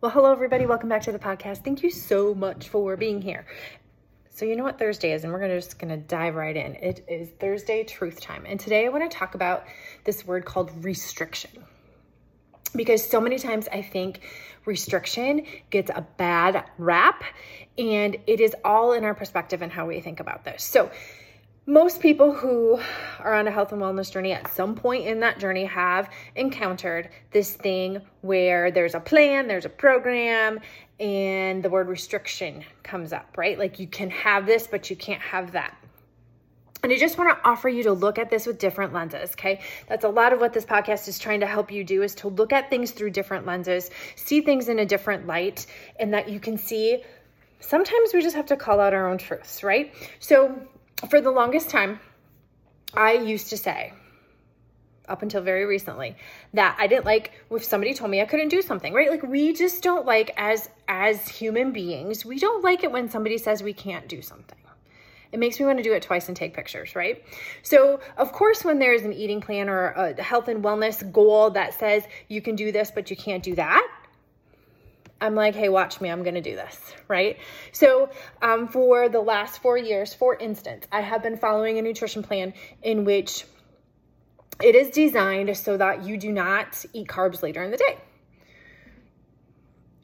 Well, hello, everybody. Welcome back to the podcast. Thank you so much for being here. So, you know what Thursday is, and we're gonna, just going to dive right in. It is Thursday truth time. And today I want to talk about this word called restriction. Because so many times I think restriction gets a bad rap, and it is all in our perspective and how we think about this. So, most people who are on a health and wellness journey at some point in that journey have encountered this thing where there's a plan, there's a program, and the word restriction comes up, right? Like you can have this, but you can't have that. And I just want to offer you to look at this with different lenses, okay? That's a lot of what this podcast is trying to help you do is to look at things through different lenses, see things in a different light, and that you can see sometimes we just have to call out our own truths, right? So for the longest time, I used to say, up until very recently, that I didn't like if somebody told me I couldn't do something, right? Like we just don't like as as human beings, we don't like it when somebody says we can't do something. It makes me want to do it twice and take pictures, right? So, of course, when there's an eating plan or a health and wellness goal that says you can do this, but you can't do that, I'm like, hey, watch me, I'm gonna do this, right? So, um, for the last four years, for instance, I have been following a nutrition plan in which it is designed so that you do not eat carbs later in the day.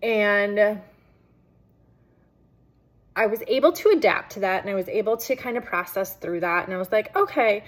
And I was able to adapt to that and I was able to kind of process through that. And I was like, okay,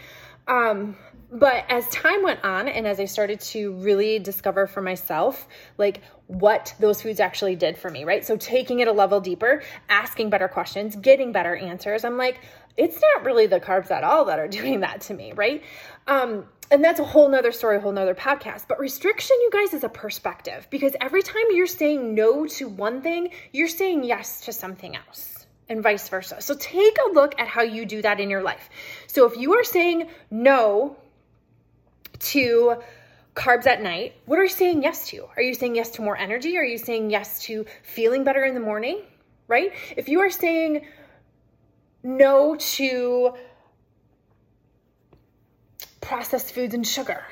um, but as time went on and as I started to really discover for myself, like what those foods actually did for me, right? So taking it a level deeper, asking better questions, getting better answers, I'm like, it's not really the carbs at all that are doing that to me, right? Um, and that's a whole nother story, a whole nother podcast. But restriction, you guys, is a perspective because every time you're saying no to one thing, you're saying yes to something else and vice versa. So take a look at how you do that in your life. So if you are saying no to carbs at night, what are you saying yes to? Are you saying yes to more energy? Are you saying yes to feeling better in the morning? Right? If you are saying no to processed foods and sugar,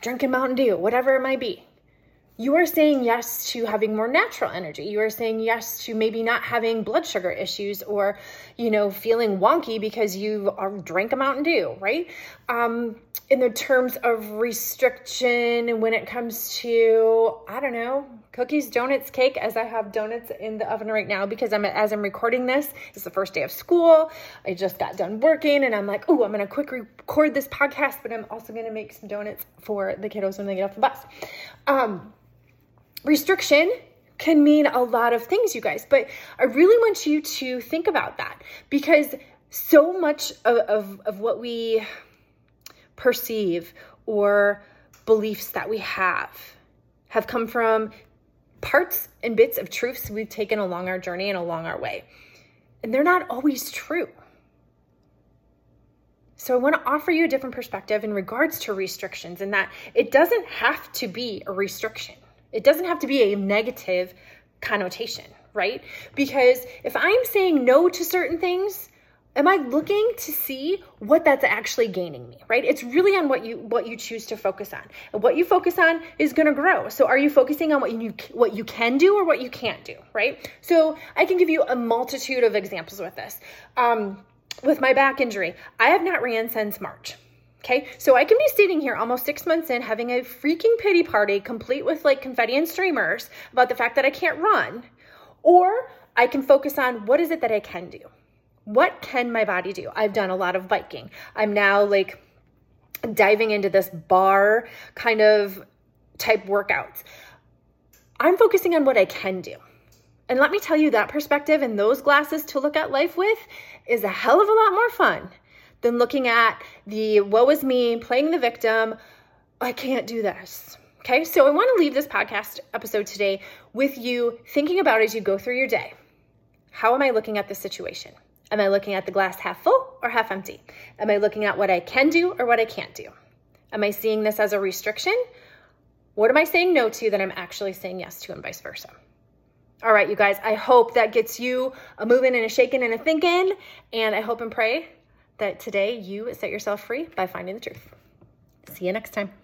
drinking Mountain Dew, whatever it might be, you are saying yes to having more natural energy. You are saying yes to maybe not having blood sugar issues or, you know, feeling wonky because you are, drank a Mountain Dew, right? Um, in the terms of restriction, when it comes to, I don't know, cookies, donuts, cake, as I have donuts in the oven right now because I'm as I'm recording this, it's the first day of school. I just got done working and I'm like, oh, I'm gonna quick record this podcast, but I'm also gonna make some donuts for the kiddos when they get off the bus. Um, restriction can mean a lot of things, you guys, but I really want you to think about that because so much of, of, of what we perceive or beliefs that we have have come from parts and bits of truths we've taken along our journey and along our way. And they're not always true. So I want to offer you a different perspective in regards to restrictions and that it doesn't have to be a restriction. It doesn't have to be a negative connotation, right? Because if I'm saying no to certain things, am I looking to see what that's actually gaining me, right? It's really on what you what you choose to focus on. And what you focus on is going to grow. So are you focusing on what you what you can do or what you can't do, right? So I can give you a multitude of examples with this. Um, with my back injury, I have not ran since March. Okay, so I can be sitting here almost six months in having a freaking pity party complete with like confetti and streamers about the fact that I can't run, or I can focus on what is it that I can do? What can my body do? I've done a lot of biking. I'm now like diving into this barre kind of type workouts. I'm focusing on what I can do. And let me tell you, that perspective and those glasses to look at life with is a hell of a lot more fun than looking at the woe is me, playing the victim. I can't do this. Okay, so I want to leave this podcast episode today with you thinking about as you go through your day. How am I looking at the situation? Am I looking at the glass half full or half empty? Am I looking at what I can do or what I can't do? Am I seeing this as a restriction? What am I saying no to that I'm actually saying yes to, and vice versa? All right, you guys, I hope that gets you a moving and a shaking and a thinking. And I hope and pray that today you set yourself free by finding the truth. See you next time.